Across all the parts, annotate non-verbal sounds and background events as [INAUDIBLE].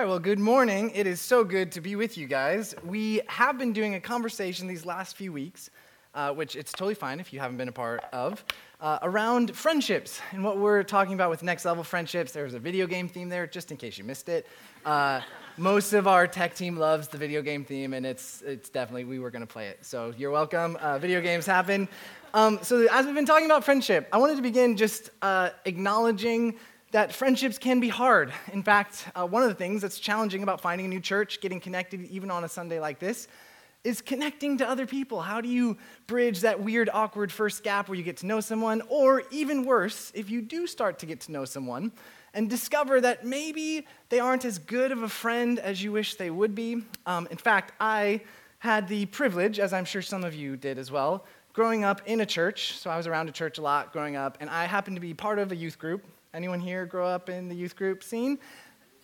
right, well, good morning. It is so good to be with you guys. We have been doing a conversation these last few weeks, uh, which it's totally fine if you haven't been a part of, uh, around friendships and what we're talking about with next level friendships. There's a video game theme there, just in case you missed it. Uh, most of our tech team loves the video game theme, and it's, it's definitely, we were going to play it. So you're welcome. Uh, video games happen. Um, so, as we've been talking about friendship, I wanted to begin just uh, acknowledging that friendships can be hard. In fact, uh, one of the things that's challenging about finding a new church, getting connected even on a Sunday like this, is connecting to other people. How do you bridge that weird, awkward first gap where you get to know someone? Or even worse, if you do start to get to know someone and discover that maybe they aren't as good of a friend as you wish they would be. Um, in fact, I had the privilege, as I'm sure some of you did as well, growing up in a church. So I was around a church a lot growing up, and I happened to be part of a youth group Anyone here grow up in the youth group scene?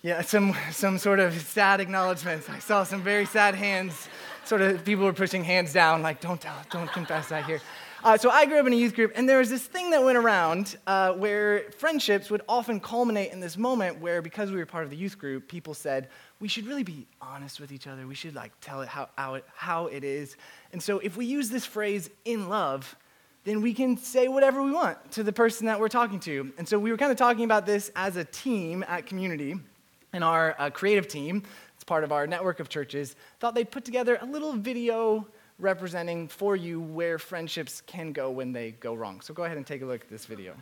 Yeah, some, some sort of sad acknowledgments. I saw some very sad hands. Sort of people were pushing hands down, like, don't tell, don't confess that here. Uh, so I grew up in a youth group, and there was this thing that went around uh, where friendships would often culminate in this moment where, because we were part of the youth group, people said we should really be honest with each other. We should like tell it how, how, it, how it is. And so, if we use this phrase "in love," then we can say whatever we want to the person that we're talking to. And so we were kind of talking about this as a team at Community, and our uh, creative team, it's part of our network of churches, thought they'd put together a little video representing for you where friendships can go when they go wrong. So go ahead and take a look at this video.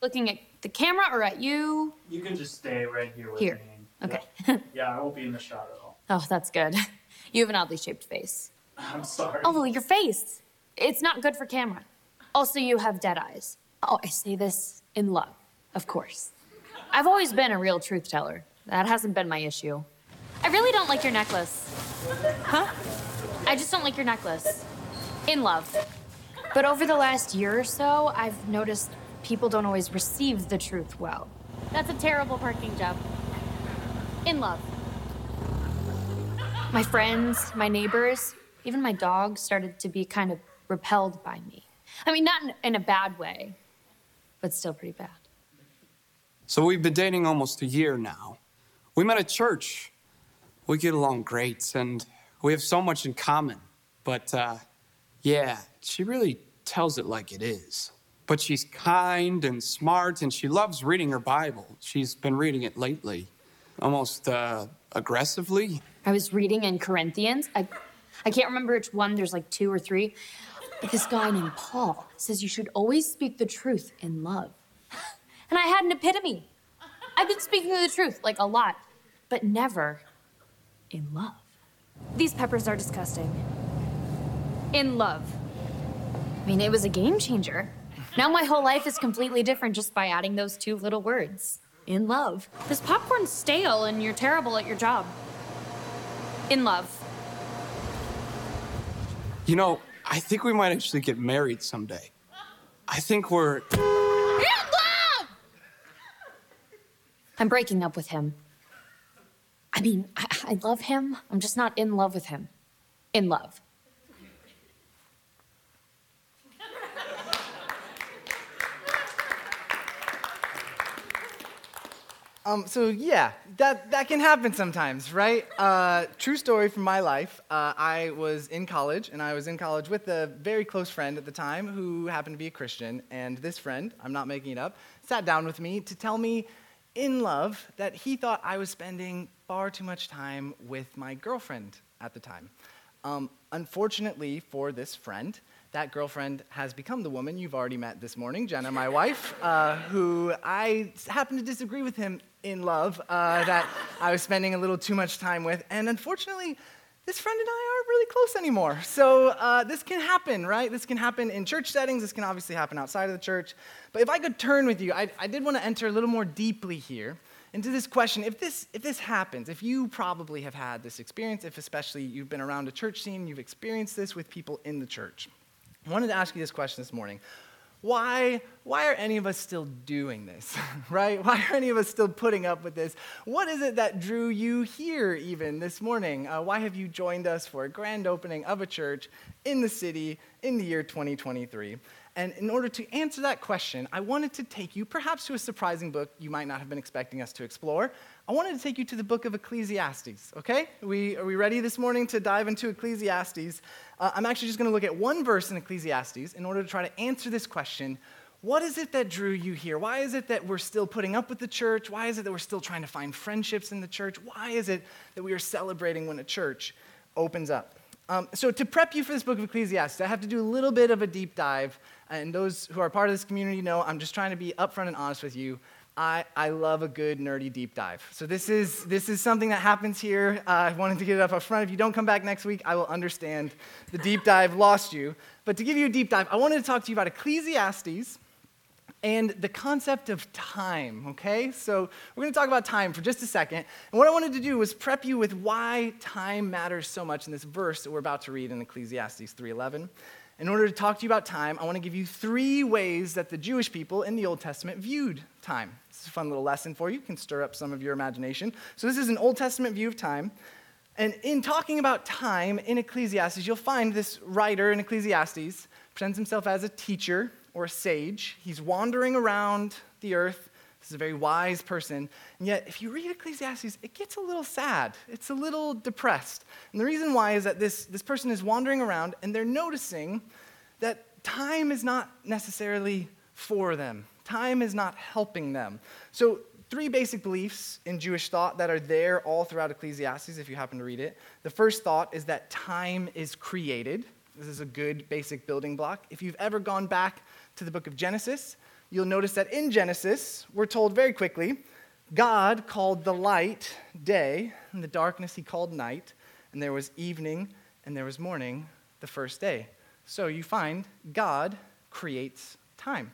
Looking at the camera or at you? You can just stay right here with Here. me. Okay. Yeah. [LAUGHS] yeah, I won't be in the shot at all. Oh, that's good. [LAUGHS] You have an oddly shaped face. I'm sorry. Oh, your face. It's not good for camera. Also, you have dead eyes. Oh, I say this in love, of course. I've always been a real truth teller. That hasn't been my issue. I really don't like your necklace. Huh? I just don't like your necklace. In love. But over the last year or so, I've noticed people don't always receive the truth well. That's a terrible parking job. In love. My friends, my neighbors, even my dog started to be kind of repelled by me. I mean, not in, in a bad way, but still pretty bad. So we've been dating almost a year now. We met at church. We get along great, and we have so much in common. But uh, yeah, she really tells it like it is. But she's kind and smart, and she loves reading her Bible. She's been reading it lately, almost uh, aggressively. I was reading in Corinthians. I, I can't remember which one. There's like two or three. But this guy named Paul says you should always speak the truth in love. [LAUGHS] And I had an epitome. I've been speaking the truth, like a lot, but never in love. These peppers are disgusting. In love. I mean, it was a game changer. Now my whole life is completely different just by adding those two little words. In love. This popcorn's stale and you're terrible at your job. In love. You know, I think we might actually get married someday. I think we're. In love! I'm breaking up with him. I mean, I, I love him. I'm just not in love with him. In love. Um, so yeah, that, that can happen sometimes, right? Uh, true story from my life. Uh, I was in college, and I was in college with a very close friend at the time who happened to be a Christian. And this friend, I'm not making it up, sat down with me to tell me in love that he thought I was spending far too much time with my girlfriend at the time. Um, unfortunately for this friend, that girlfriend has become the woman you've already met this morning, Jenna, my wife, uh, who I happen to disagree with him in love uh, that I was spending a little too much time with. And unfortunately, this friend and I aren't really close anymore. So uh, this can happen, right? This can happen in church settings. This can obviously happen outside of the church. But if I could turn with you, I, I did want to enter a little more deeply here into this question. If this, if this happens, if you probably have had this experience, if especially you've been around a church scene, you've experienced this with people in the church, I wanted to ask you this question this morning why, why are any of us still doing this, [LAUGHS] right? Why are any of us still putting up with this? What is it that drew you here even this morning? Uh, why have you joined us for a grand opening of a church in the city in the year 2023? And in order to answer that question, I wanted to take you perhaps to a surprising book you might not have been expecting us to explore. I wanted to take you to the book of Ecclesiastes, okay? We, are we ready this morning to dive into Ecclesiastes? Uh, I'm actually just going to look at one verse in Ecclesiastes in order to try to answer this question what is it that drew you here? Why is it that we're still putting up with the church? Why is it that we're still trying to find friendships in the church? Why is it that we are celebrating when a church opens up? Um, so, to prep you for this book of Ecclesiastes, I have to do a little bit of a deep dive. And those who are part of this community know I'm just trying to be upfront and honest with you. I, I love a good nerdy deep dive. So this is, this is something that happens here. Uh, I wanted to get it up up front. If you don't come back next week, I will understand the deep dive lost you. But to give you a deep dive, I wanted to talk to you about Ecclesiastes and the concept of time, okay? So we're going to talk about time for just a second. And what I wanted to do was prep you with why time matters so much in this verse that we're about to read in Ecclesiastes 3:11. In order to talk to you about time, I want to give you three ways that the Jewish people in the Old Testament viewed time. This is a fun little lesson for you. It can stir up some of your imagination. So, this is an Old Testament view of time. And in talking about time in Ecclesiastes, you'll find this writer in Ecclesiastes presents himself as a teacher or a sage. He's wandering around the earth. Is a very wise person. And yet, if you read Ecclesiastes, it gets a little sad. It's a little depressed. And the reason why is that this, this person is wandering around and they're noticing that time is not necessarily for them, time is not helping them. So, three basic beliefs in Jewish thought that are there all throughout Ecclesiastes, if you happen to read it. The first thought is that time is created. This is a good basic building block. If you've ever gone back to the book of Genesis, you'll notice that in Genesis, we're told very quickly God called the light day, and the darkness he called night, and there was evening and there was morning the first day. So you find God creates time.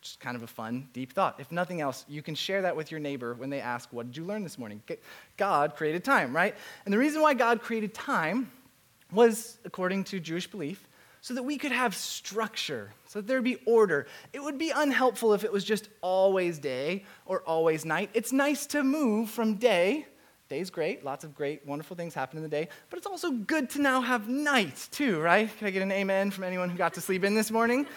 Which is kind of a fun, deep thought. If nothing else, you can share that with your neighbor when they ask, What did you learn this morning? God created time, right? And the reason why God created time was, according to Jewish belief, so that we could have structure, so that there'd be order. It would be unhelpful if it was just always day or always night. It's nice to move from day. Day's great, lots of great, wonderful things happen in the day, but it's also good to now have night too, right? Can I get an amen from anyone who got to sleep in this morning?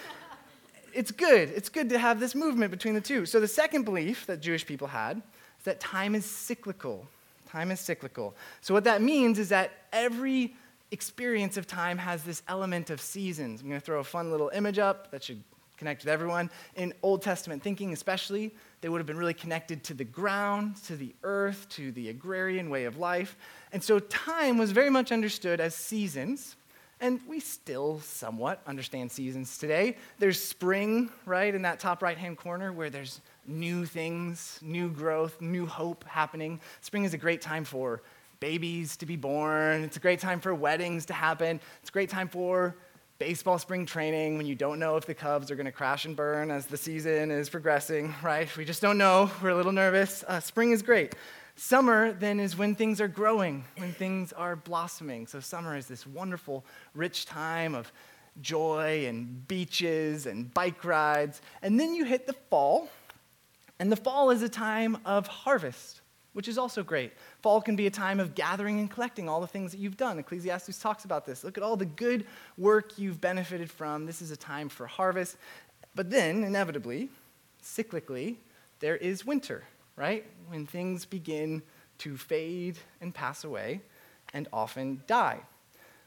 it's good. It's good to have this movement between the two. So the second belief that Jewish people had is that time is cyclical. Time is cyclical. So what that means is that every experience of time has this element of seasons. I'm going to throw a fun little image up that should connect with everyone. In Old Testament thinking, especially, they would have been really connected to the ground, to the earth, to the agrarian way of life. And so time was very much understood as seasons. And we still somewhat understand seasons today. There's spring, right, in that top right hand corner where there's new things, new growth, new hope happening. Spring is a great time for babies to be born. It's a great time for weddings to happen. It's a great time for baseball spring training when you don't know if the Cubs are going to crash and burn as the season is progressing, right? We just don't know. We're a little nervous. Uh, spring is great. Summer, then, is when things are growing, when things are blossoming. So, summer is this wonderful, rich time of joy and beaches and bike rides. And then you hit the fall, and the fall is a time of harvest which is also great. Fall can be a time of gathering and collecting all the things that you've done. Ecclesiastes talks about this. Look at all the good work you've benefited from. This is a time for harvest. But then, inevitably, cyclically, there is winter, right? When things begin to fade and pass away and often die.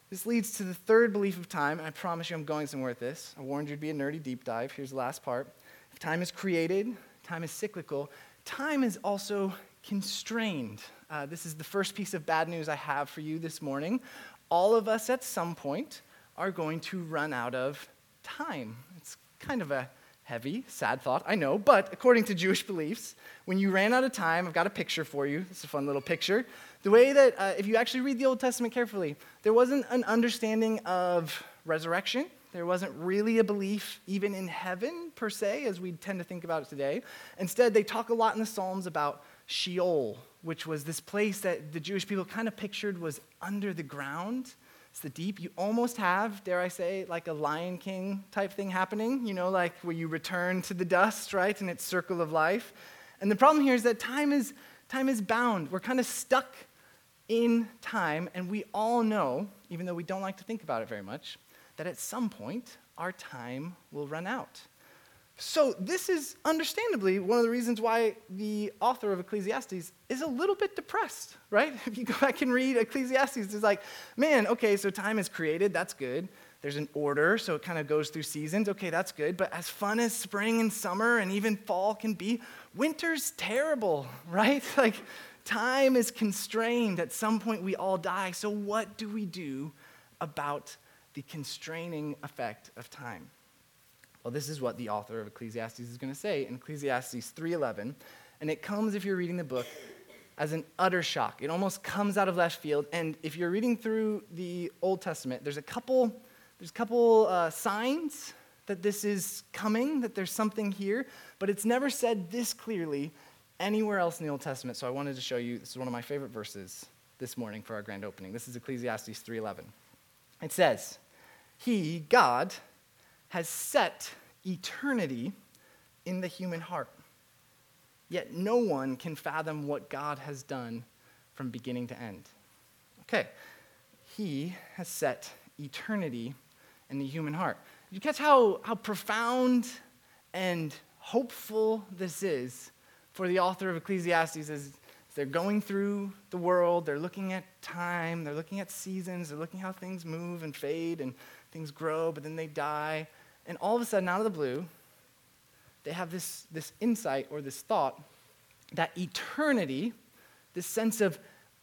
This leads to the third belief of time, and I promise you I'm going somewhere with this. I warned you it'd be a nerdy deep dive. Here's the last part. If time is created, time is cyclical, time is also constrained. Uh, this is the first piece of bad news I have for you this morning. All of us at some point are going to run out of time. It's kind of a heavy, sad thought, I know, but according to Jewish beliefs, when you ran out of time, I've got a picture for you. It's a fun little picture. The way that, uh, if you actually read the Old Testament carefully, there wasn't an understanding of resurrection. There wasn't really a belief even in heaven, per se, as we tend to think about it today. Instead, they talk a lot in the Psalms about Sheol, which was this place that the Jewish people kind of pictured was under the ground. It's the deep. You almost have, dare I say, like a Lion King type thing happening, you know, like where you return to the dust, right, in its circle of life. And the problem here is that time is, time is bound. We're kind of stuck in time, and we all know, even though we don't like to think about it very much, that at some point our time will run out. So, this is understandably one of the reasons why the author of Ecclesiastes is a little bit depressed, right? [LAUGHS] If you go back and read Ecclesiastes, it's like, man, okay, so time is created, that's good. There's an order, so it kind of goes through seasons, okay, that's good. But as fun as spring and summer and even fall can be, winter's terrible, [LAUGHS] right? [LAUGHS] Like, time is constrained. At some point, we all die. So, what do we do about the constraining effect of time? Well, this is what the author of Ecclesiastes is going to say in Ecclesiastes 3:11, and it comes if you're reading the book as an utter shock. It almost comes out of left field, and if you're reading through the Old Testament, there's a couple there's a couple uh, signs that this is coming, that there's something here, but it's never said this clearly anywhere else in the Old Testament. So I wanted to show you. This is one of my favorite verses this morning for our grand opening. This is Ecclesiastes 3:11. It says, "He, God." Has set eternity in the human heart. Yet no one can fathom what God has done from beginning to end. Okay, He has set eternity in the human heart. You catch how, how profound and hopeful this is for the author of Ecclesiastes as they're going through the world, they're looking at time, they're looking at seasons, they're looking how things move and fade and things grow, but then they die. And all of a sudden, out of the blue, they have this, this insight or this thought that eternity, this sense of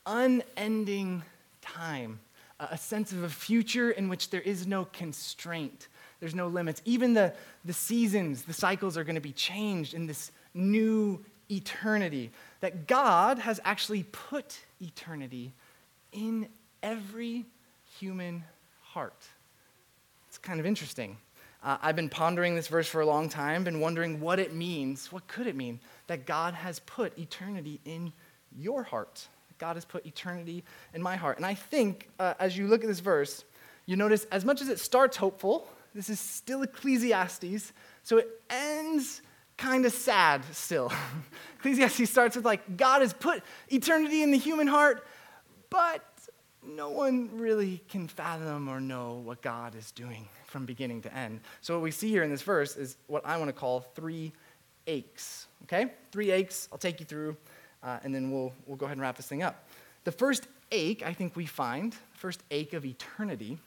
unending time, a sense of a future in which there is no constraint, there's no limits. Even the, the seasons, the cycles are going to be changed in this new eternity. That God has actually put eternity in every human heart. It's kind of interesting. Uh, I've been pondering this verse for a long time, been wondering what it means. What could it mean? That God has put eternity in your heart. God has put eternity in my heart. And I think uh, as you look at this verse, you notice as much as it starts hopeful, this is still Ecclesiastes, so it ends kind of sad still. [LAUGHS] Ecclesiastes starts with like, God has put eternity in the human heart, but no one really can fathom or know what God is doing from beginning to end. So, what we see here in this verse is what I want to call three aches. Okay? Three aches. I'll take you through, uh, and then we'll, we'll go ahead and wrap this thing up. The first ache I think we find, the first ache of eternity,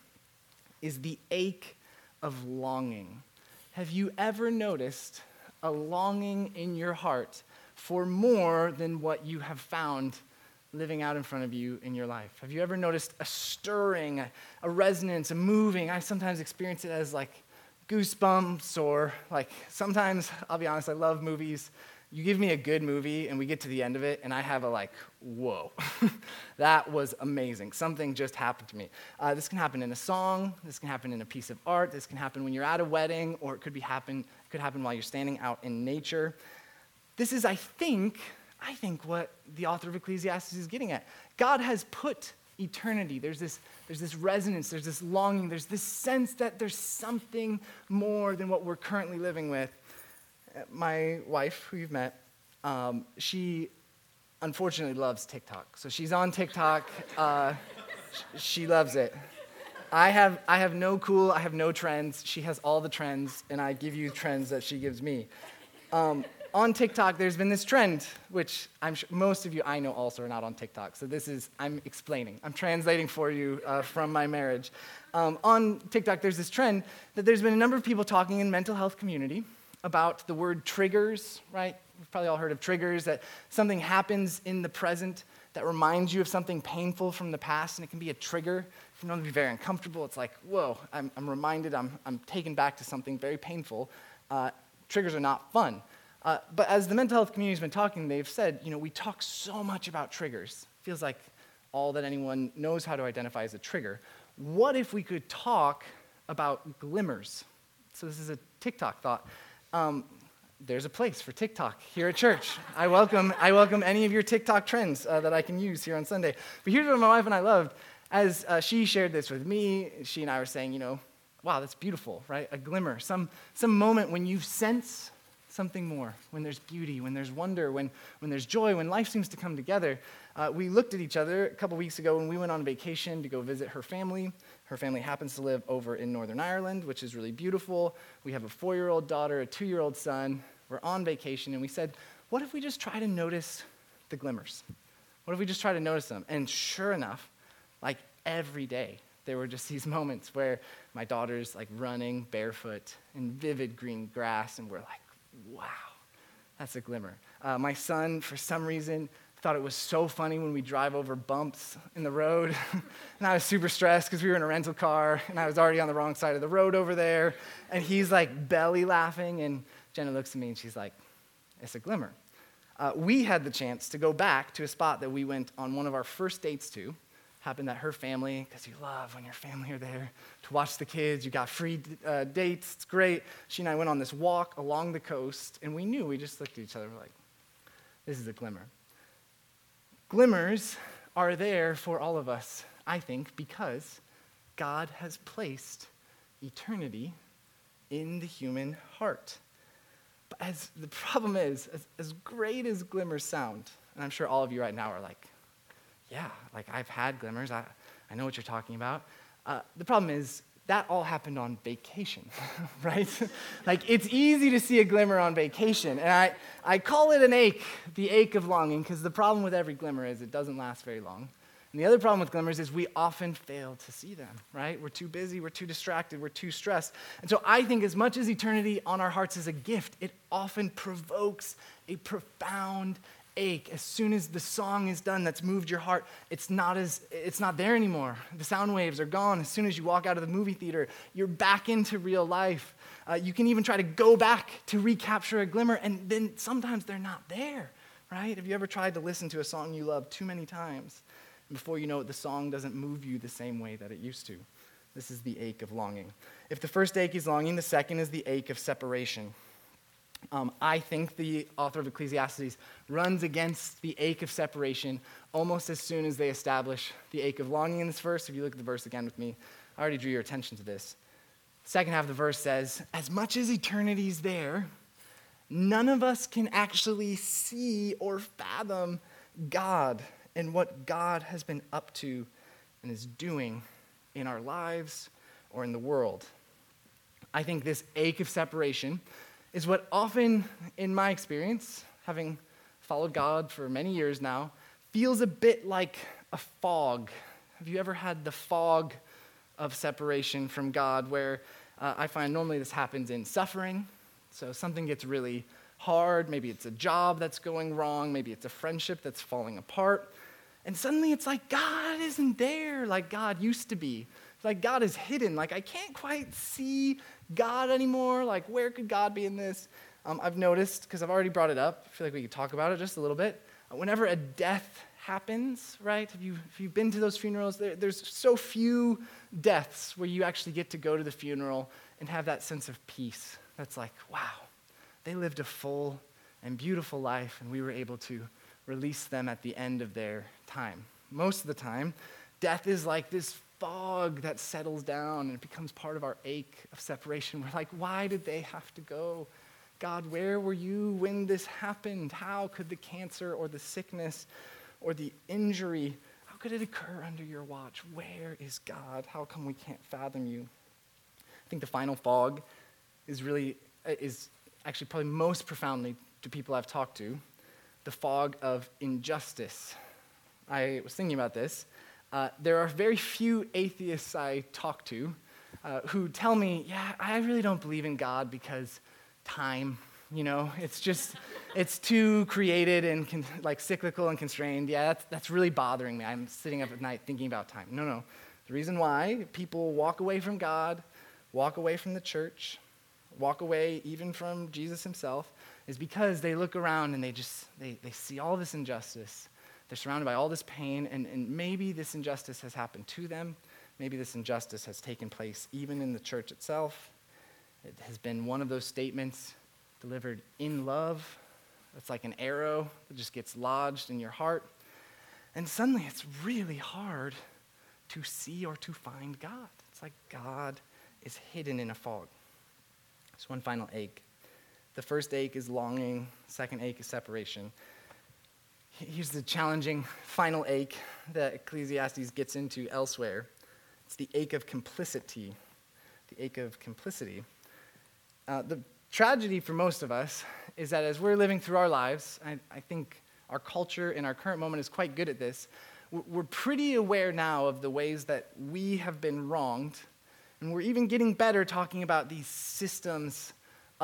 is the ache of longing. Have you ever noticed a longing in your heart for more than what you have found living out in front of you in your life? Have you ever noticed a stirring, a, a resonance, a moving? I sometimes experience it as like goosebumps, or like sometimes, I'll be honest, I love movies. You give me a good movie and we get to the end of it, and I have a like, whoa, [LAUGHS] that was amazing. Something just happened to me. Uh, this can happen in a song, this can happen in a piece of art, this can happen when you're at a wedding, or it could, be happen, it could happen while you're standing out in nature. This is, I think, I think, what the author of Ecclesiastes is getting at. God has put eternity. There's this, there's this resonance, there's this longing, there's this sense that there's something more than what we're currently living with. My wife, who you've met, um, she unfortunately loves TikTok. So she's on TikTok. Uh, she loves it. I have, I have no cool, I have no trends. She has all the trends, and I give you trends that she gives me. Um, on TikTok, there's been this trend, which I'm sure most of you I know also are not on TikTok. So this is, I'm explaining, I'm translating for you uh, from my marriage. Um, on TikTok, there's this trend that there's been a number of people talking in mental health community about the word triggers, right? We've probably all heard of triggers, that something happens in the present that reminds you of something painful from the past, and it can be a trigger. It can be very uncomfortable. It's like, whoa, I'm, I'm reminded, I'm, I'm taken back to something very painful. Uh, triggers are not fun. Uh, but as the mental health community has been talking, they've said, you know, we talk so much about triggers. Feels like all that anyone knows how to identify as a trigger. What if we could talk about glimmers? So this is a TikTok thought. Um, there's a place for TikTok here at church. I welcome, I welcome any of your TikTok trends uh, that I can use here on Sunday. But here's what my wife and I loved. As uh, she shared this with me, she and I were saying, you know, wow, that's beautiful, right? A glimmer, some, some moment when you sense something more, when there's beauty, when there's wonder, when, when there's joy, when life seems to come together. Uh, we looked at each other a couple weeks ago when we went on vacation to go visit her family. Her family happens to live over in Northern Ireland, which is really beautiful. We have a four year old daughter, a two year old son. We're on vacation, and we said, What if we just try to notice the glimmers? What if we just try to notice them? And sure enough, like every day, there were just [LAUGHS] these moments where my daughter's like running barefoot in vivid green grass, and we're like, wow, that's a glimmer. Uh, my son, for some reason, thought it was so funny when we drive over bumps in the road. [LAUGHS] and I was super stressed because we were in a rental car and I was already on the wrong side of the road over there. And he's like belly laughing. And Jenna looks at me and she's like, it's a glimmer. Uh, we had the chance to go back to a spot that we went on one of our first dates to happened that her family, because you love when your family are there to watch the kids, you got free uh, dates, it's great. She and I went on this walk along the coast, and we knew, we just looked at each other, we're like, this is a glimmer. Glimmers are there for all of us, I think, because God has placed eternity in the human heart. But as the problem is, as, as great as glimmers sound, and I'm sure all of you right now are like, yeah, like I've had glimmers. I, I know what you're talking about. Uh, the problem is, that all happened on vacation, [LAUGHS] right? [LAUGHS] like it's easy to see a glimmer on vacation. And I, I call it an ache, the ache of longing, because the problem with every glimmer is it doesn't last very long. And the other problem with glimmers is we often fail to see them, right? We're too busy, we're too distracted, we're too stressed. And so I think as much as eternity on our hearts is a gift, it often provokes a profound ache as soon as the song is done that's moved your heart it's not as it's not there anymore. The sound waves are gone. As soon as you walk out of the movie theater you're back into real life. Uh, you can even try to go back to recapture a glimmer and then sometimes they're not there right? Have you ever tried to listen to a song you love too many times and before you know it the song doesn't move you the same way that it used to? This is the ache of longing. If the first ache is longing the second is the ache of separation um, I think the author of Ecclesiastes runs against the ache of separation almost as soon as they establish the ache of longing in this verse. If you look at the verse again with me, I already drew your attention to this. Second half of the verse says, As much as eternity is there, none of us can actually see or fathom God and what God has been up to and is doing in our lives or in the world. I think this ache of separation is what often, in my experience, having followed God for many years now, feels a bit like a fog. Have you ever had the fog of separation from God where uh, I find normally this happens in suffering? So something gets really hard, maybe it's a job that's going wrong, maybe it's a friendship that's falling apart. And suddenly it's like God isn't there like God used to be. It's like God is hidden. Like I can't quite see God anymore. Like, where could God be in this? Um, I've noticed, because I've already brought it up, I feel like we could talk about it just a little bit. Uh, whenever a death happens, right? Have you, if you've been to those funerals, there, there's so few deaths where you actually get to go to the funeral and have that sense of peace. That's like, wow, they lived a full and beautiful life, and we were able to release them at the end of their time. Most of the time, death is like this fog that settles down and it becomes part of our ache of separation. We're like, why did they have to go? God, where were you when this happened? How could the cancer or the sickness or the injury, how could it occur under your watch? Where is God? How come we can't fathom you? I think the final fog is really, uh, is actually probably most profoundly to people I've talked to, the fog of injustice. I was thinking about this. Uh, there are very few atheists I talk to uh, who tell me, yeah, I really don't believe in God because time, you know, it's just, it's too created and con- like cyclical and constrained. Yeah, that's, that's really bothering me. I'm sitting up at night thinking about time. No, no. The reason why people walk away from God, walk away from the church, walk away even from Jesus himself is because they look around and they just, they, they see all this injustice they're surrounded by all this pain, and, and maybe this injustice has happened to them. Maybe this injustice has taken place even in the church itself. It has been one of those statements delivered in love. It's like an arrow that just gets lodged in your heart. And suddenly it's really hard to see or to find God. It's like God is hidden in a fog. It's one final ache The first ache is longing, second ache is separation. Here's the challenging final ache that Ecclesiastes gets into elsewhere it's the ache of complicity. The ache of complicity. Uh, the tragedy for most of us is that as we're living through our lives, I, I think our culture in our current moment is quite good at this. We're pretty aware now of the ways that we have been wronged, and we're even getting better talking about these systems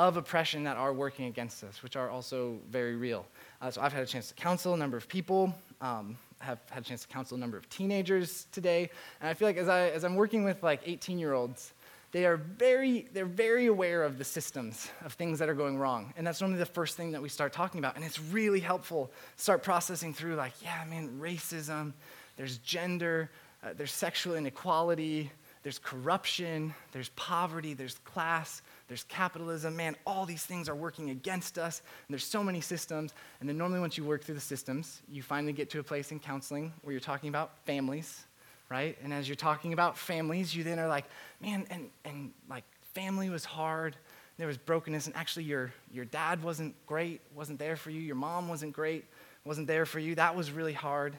of oppression that are working against us, which are also very real. Uh, so I've had a chance to counsel a number of people, um, have had a chance to counsel a number of teenagers today, and I feel like as, I, as I'm working with like 18 year olds, they are very, they're very aware of the systems of things that are going wrong. And that's normally the first thing that we start talking about. And it's really helpful start processing through like, yeah, man, racism, there's gender, uh, there's sexual inequality, there's corruption, there's poverty, there's class, there's capitalism. Man, all these things are working against us. And there's so many systems. And then normally once you work through the systems, you finally get to a place in counseling where you're talking about families, right? And as you're talking about families, you then are like, man, and, and like family was hard. There was brokenness, and actually your, your dad wasn't great, wasn't there for you. Your mom wasn't great, wasn't there for you. That was really hard.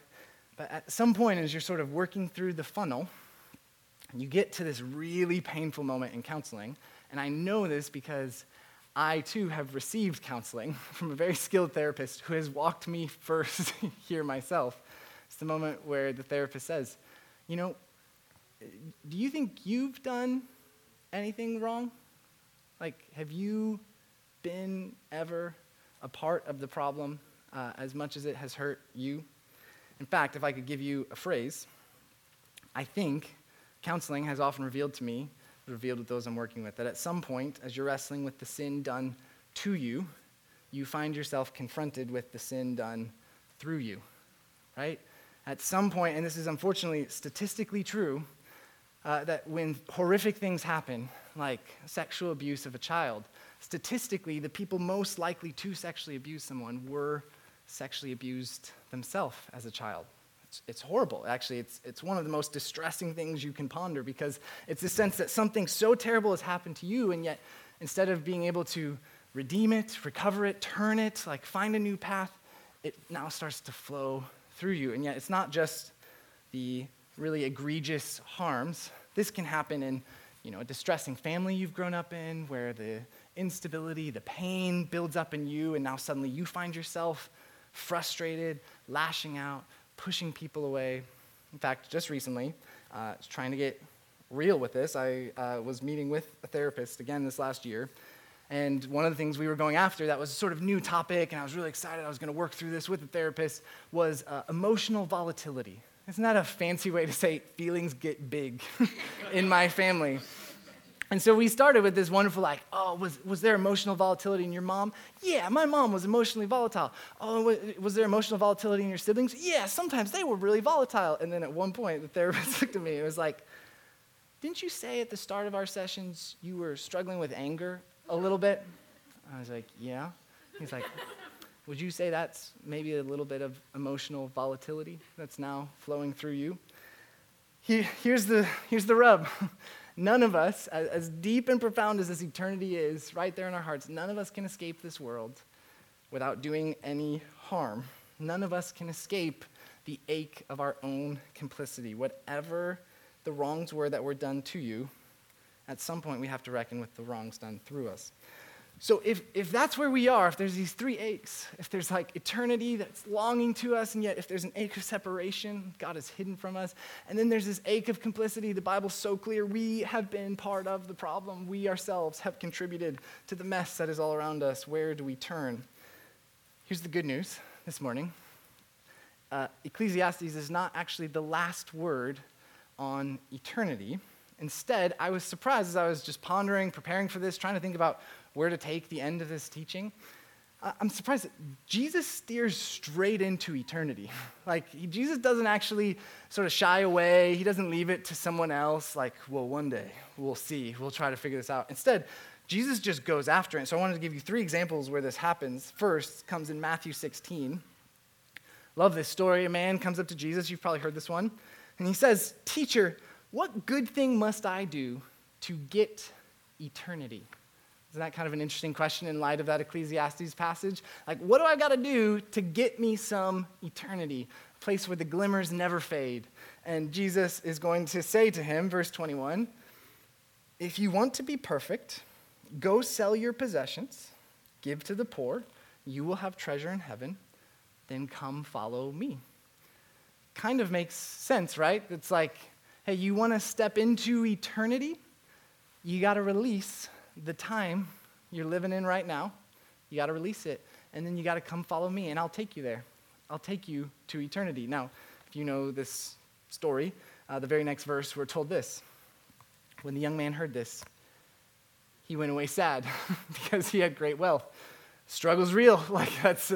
But at some point, as you're sort of working through the funnel, you get to this really painful moment in counseling. And I know this because I too have received counseling [LAUGHS] from a very skilled therapist who has walked me first [LAUGHS] here myself. It's the moment where the therapist says, You know, do you think you've done anything wrong? Like, have you been ever a part of the problem uh, as much as it has hurt you? In fact, if I could give you a phrase, I think counseling has often revealed to me, revealed with those I'm working with, that at some point, as you're wrestling with the sin done to you, you find yourself confronted with the sin done through you, right? At some point, and this is unfortunately statistically true, uh, that when horrific things happen, like sexual abuse of a child, statistically, the people most likely to sexually abuse someone were sexually abused themselves as a child. It's, it's, horrible, actually. It's, it's one of the most distressing things you can ponder because it's the sense that something so terrible has happened to you, and yet instead of being able to redeem it, recover it, turn it, like find a new path, it now starts to flow through you. And yet it's not just the really egregious harms. This can happen in you know, a distressing family you've grown up in where the instability, the pain builds up in you, and now suddenly you find yourself frustrated, lashing out, pushing people away. In fact, just recently, uh, trying to get real with this, I uh, was meeting with a therapist again this last year. And one of the things we were going after that was a sort of new topic, and I was really excited I was going to work through this with the therapist, was uh, emotional volatility. Isn't that a fancy way to say feelings get big [LAUGHS] in my family? And so we started with this wonderful, like, oh, was, was there emotional volatility in your mom? Yeah, my mom was emotionally volatile. Oh, was there emotional volatility in your siblings? Yeah, sometimes they were really volatile. And then at one point, the therapist [LAUGHS] looked at me and was like, didn't you say at the start of our sessions you were struggling with anger a little bit? I was like, yeah. He's like, would you say that's maybe a little bit of emotional volatility that's now flowing through you? here's, the, here's the rub. [LAUGHS] None of us, as deep and profound as this eternity is, right there in our hearts, none of us can escape this world without doing any harm. None of us can escape the ache of our own complicity. Whatever the wrongs were that were done to you, at some point we have to reckon with the wrongs done through us. So if, if that's where we are, if there's these three aches, if there's like eternity that's longing to us, and yet if there's an ache of separation, God is hidden from us, and then there's this ache of complicity, the Bible's so clear, we have been part of the problem. We ourselves have contributed to the mess that is all around us. Where do we turn? Here's the good news this morning uh, Ecclesiastes is not actually the last word on eternity. Instead, I was surprised as I was just pondering, preparing for this, trying to think about where to take the end of this teaching. I'm surprised that Jesus steers straight into eternity. [LAUGHS] Like, he, Jesus doesn't actually sort of shy away. He doesn't leave it to someone else, like, well, one day we'll see. We'll try to figure this out. Instead, Jesus just goes after it. So I wanted to give you three examples where this happens. First comes in Matthew 16. Love this story. A man comes up to Jesus. You've probably heard this one. And he says, Teacher, what good thing must I do to get eternity? Isn't that kind of an interesting question in light of that Ecclesiastes passage? Like, what do I got to do to get me some eternity? A place where the glimmers never fade. And Jesus is going to say to him, verse 21, if you want to be perfect, go sell your possessions, give to the poor, you will have treasure in heaven, then come follow me. Kind of makes sense, right? It's like, hey, you want to step into eternity? You got to release the time you're living in right now. You got to release it. And then you got to come follow me, and I'll take you there. I'll take you to eternity. Now, if you know this story, uh, the very next verse, we're told this. When the young man heard this, he went away sad [LAUGHS] because he had great wealth. Struggle's real. [LAUGHS] Like, that's,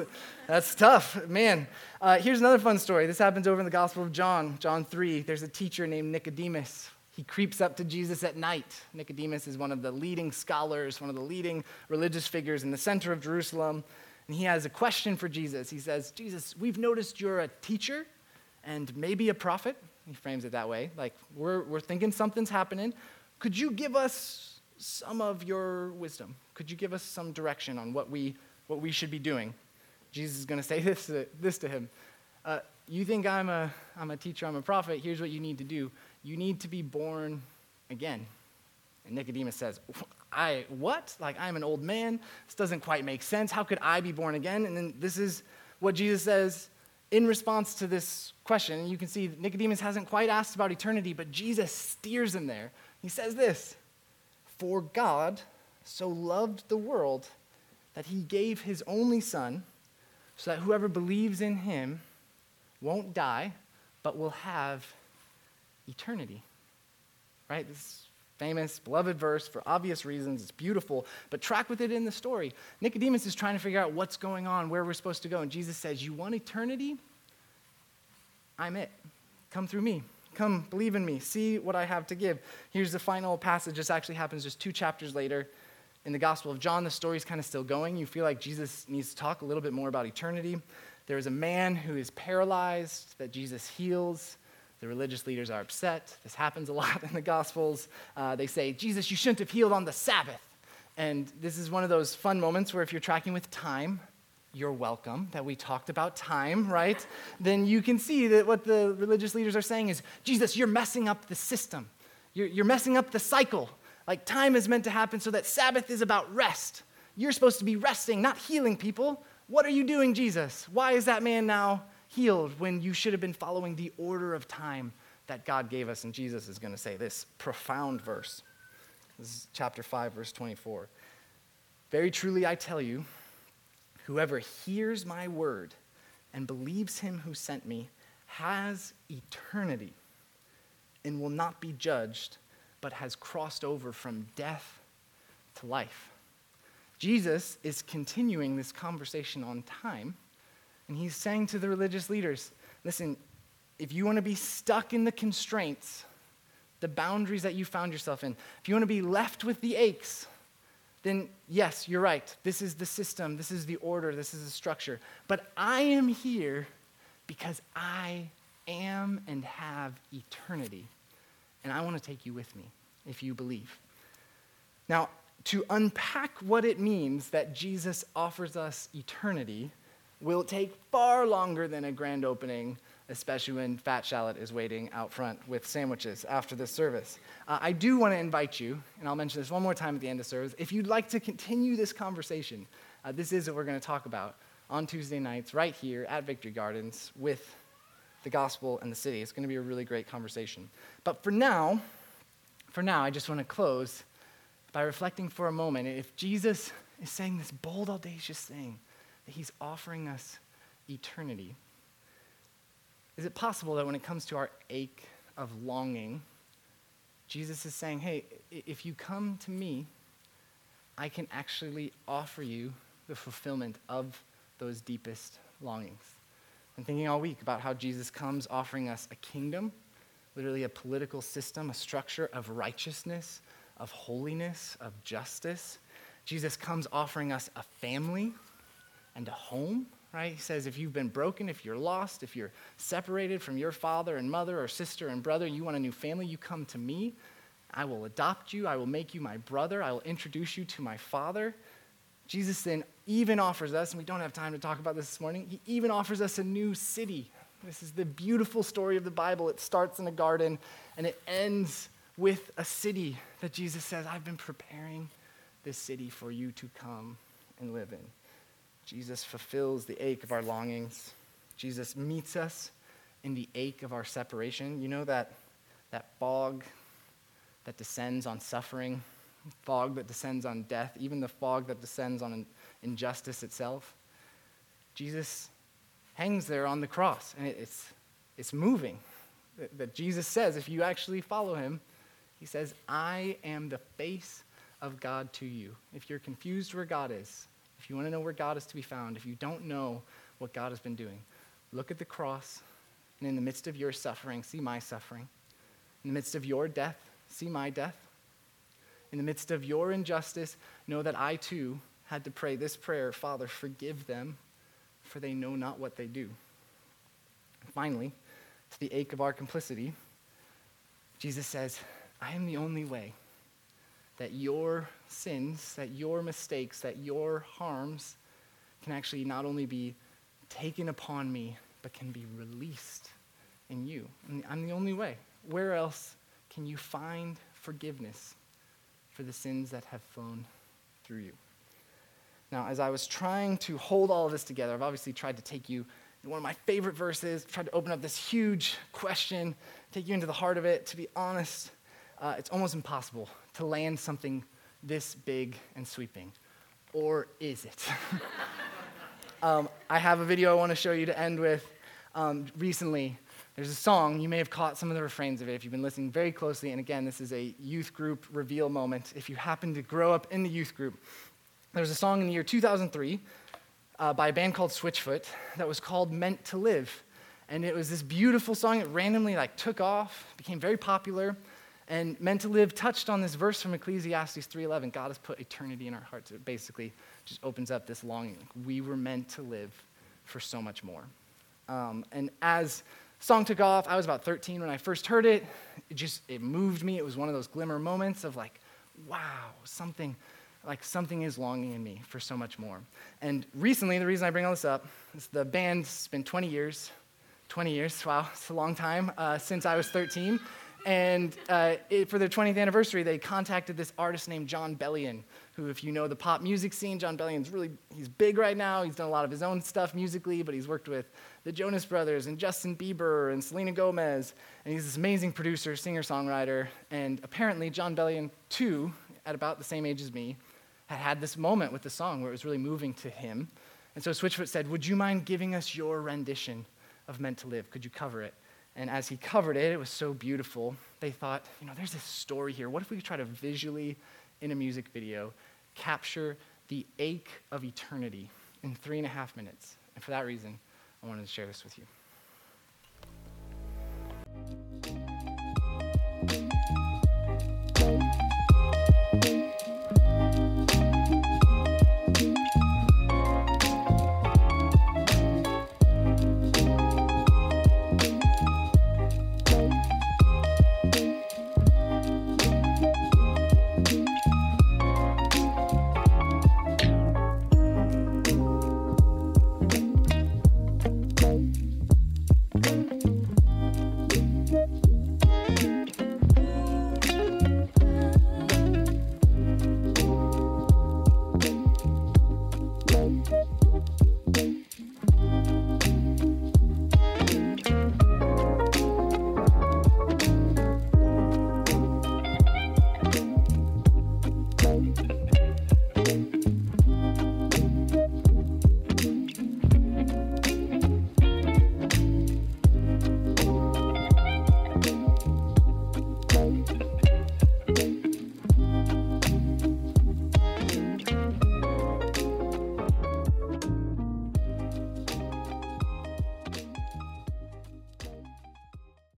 that's tough. Man, uh, here's another fun story. This happens over in the Gospel of John, John 3. There's a teacher named Nicodemus he creeps up to Jesus at night. Nicodemus is one of the leading scholars, one of the leading religious figures in the center of Jerusalem. And he has a question for Jesus. He says, Jesus, we've noticed you're a teacher and maybe a prophet. He frames it that way. Like, we're, we're thinking something's happening. Could you give us some of your wisdom? Could you give us some direction on what we, what we should be doing? Jesus is going to say [LAUGHS] this to, this to him. Uh, you think I'm a, I'm a teacher, I'm a prophet. Here's what you need to do you need to be born again. And Nicodemus says, I, what? Like, I'm an old man. This doesn't quite make sense. How could I be born again? And then this is what Jesus says in response to this question. And you can see Nicodemus hasn't quite asked about eternity, but Jesus steers him there. He says this For God so loved the world that he gave his only Son, so that whoever believes in him won't die, but will have eternity. Right? This famous, beloved verse for obvious reasons. It's beautiful, but track with it in the story. Nicodemus is trying to figure out what's going on, where we're supposed to go. And Jesus says, You want eternity? I'm it. Come through me. Come, believe in me. See what I have to give. Here's the final passage. This actually happens just two chapters later. In the Gospel of John, the story's kind of still going. You feel like Jesus needs to talk a little bit more about eternity. There is a man who is paralyzed that Jesus heals. The religious leaders are upset. This happens a lot in the Gospels. Uh, they say, Jesus, you shouldn't have healed on the Sabbath. And this is one of those fun moments where if you're tracking with time, you're welcome that we talked about time, right? then you can see that what the religious leaders are saying is, Jesus, you're messing up the system. You're, you're messing up the cycle. Like time is meant to happen so that Sabbath is about rest. You're supposed to be resting, not healing people. What are you doing, Jesus? Why is that man now healed when you should have been following the order of time that God gave us. And Jesus is going to say this profound verse. This is chapter 5, verse 24. Very truly, I tell you, whoever hears my word and believes him who sent me has eternity and will not be judged, but has crossed over from death to life. Jesus is continuing this conversation on time and he's saying to the religious leaders listen, if you want to be stuck in the constraints, the boundaries that you found yourself in, if you want to be left with the aches, then yes, you're right. This is the system, this is the order, this is the structure. But I am here because I am and have eternity. And I want to take you with me if you believe. Now, to unpack what it means that Jesus offers us eternity, will take far longer than a grand opening, especially when Fat Shallot is waiting out front with sandwiches after the service. Uh, I do want to invite you, and I'll mention this one more time at the end of service, if you'd like to continue this conversation, uh, this is what we're going to talk about on Tuesday nights right here at Victory Gardens with the gospel and the city. It's going to be a really great conversation. But for now, for now, I just want to close by reflecting for a moment. If Jesus is saying this bold, audacious thing, He's offering us eternity. Is it possible that when it comes to our ache of longing, Jesus is saying, hey, if you come to me, I can actually offer you the fulfillment of those deepest longings. I'm thinking all week about how Jesus comes offering us a kingdom, literally a political system, a structure of righteousness, of holiness, of justice. Jesus comes offering us a family and a home, right? He says if you've been broken, if you're lost, if you're separated from your father and mother or sister and brother, you want a new family, you come to me. I will adopt you. I will make you my brother. I will introduce you to my father. Jesus then even offers us, and we don't have time to talk about this this morning, he even offers us a new city. This is the beautiful story of the Bible. It starts in a garden and it ends with a city that Jesus says, I've been preparing this city for you to come and live in. Jesus fulfills the ache of our longings. Jesus meets us in the ache of our separation. You know that, that fog that descends on suffering, fog that descends on death, even the fog that descends on injustice itself? Jesus hangs there on the cross, and it's, it's moving. That, Jesus says, if you actually follow him, he says, I am the face of God to you. If you're confused where God is, if you want to know where God is to be found, if you don't know what God has been doing, look at the cross, and in the midst of your suffering, see my suffering. In the midst of your death, see my death. In the midst of your injustice, know that I too had to pray this prayer Father, forgive them, for they know not what they do. Finally, to the ache of our complicity, Jesus says, I am the only way that your sins, that your mistakes, that your harms can actually not only be taken upon me, but can be released in you. And I'm the only way. Where else can you find forgiveness for the sins that have flown through you? Now, as I was trying to hold all of this together, I've obviously tried to take you one of my favorite verses, tried to open up this huge question, take you into the heart of it. To be honest, uh, it's almost impossible to land something this big and sweeping. Or is it? [LAUGHS] um, I have a video I want to show you to end with. Um, recently, there's a song, you may have caught some of the refrains of it if you've been listening very closely. And again, this is a youth group reveal moment. If you happen to grow up in the youth group, there's a song in the year 2003 uh, by a band called Switchfoot that was called Meant to Live. And it was this beautiful song. It randomly like took off, became very popular. And meant to live touched on this verse from Ecclesiastes 3:11. God has put eternity in our hearts. It basically just opens up this longing. We were meant to live for so much more. Um, and as song took off, I was about 13 when I first heard it. It just it moved me. It was one of those glimmer moments of like, wow, something like something is longing in me for so much more. And recently, the reason I bring all this up is the band's been 20 years. 20 years, wow, it's a long time uh, since I was 13. And uh, it, for their 20th anniversary, they contacted this artist named Jon Bellion, who, if you know the pop music scene, Jon Bellion's really, he's big right now. He's done a lot of his own stuff musically, but he's worked with the Jonas Brothers and Justin Bieber and Selena Gomez. And he's this amazing producer, singer, songwriter. And apparently, Jon Bellion, too, at about the same age as me, had had this moment with the song where it was really moving to him. And so Switchfoot said, Would you mind giving us your rendition of Meant to Live? Could you cover it? And as he covered it, it was so beautiful. They thought, you know, there's this story here. What if we try to visually, in a music video, capture the ache of eternity in three and a half minutes? And for that reason, I wanted to share this with you.